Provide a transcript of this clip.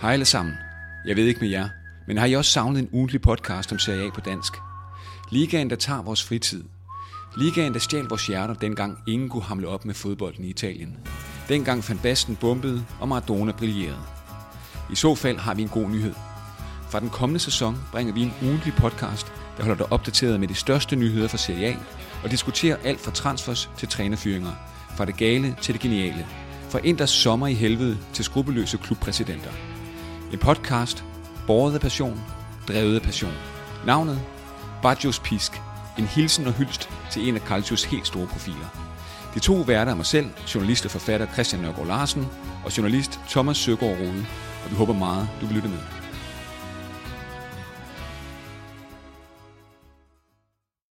Hej alle sammen. Jeg ved ikke med jer, men har I også savnet en ugentlig podcast om Serie A på dansk? Ligaen, der tager vores fritid. Ligaen, der stjal vores hjerter, dengang ingen kunne hamle op med fodbolden i Italien. Dengang Van Basten bombede, og Maradona brillerede. I så fald har vi en god nyhed. Fra den kommende sæson bringer vi en ugentlig podcast, der holder dig opdateret med de største nyheder fra Serie A, og diskuterer alt fra transfers til trænerfyringer, fra det gale til det geniale, fra Inders sommer i helvede til skrupelløse klubpræsidenter. En podcast, båret af passion, drevet af passion. Navnet? Bajos Pisk. En hilsen og hyldst til en af Calcios helt store profiler. De to værter er mig selv, journalist og forfatter Christian Nørgaard Larsen og journalist Thomas Søgaard Rode, og vi håber meget, du vil lytte med.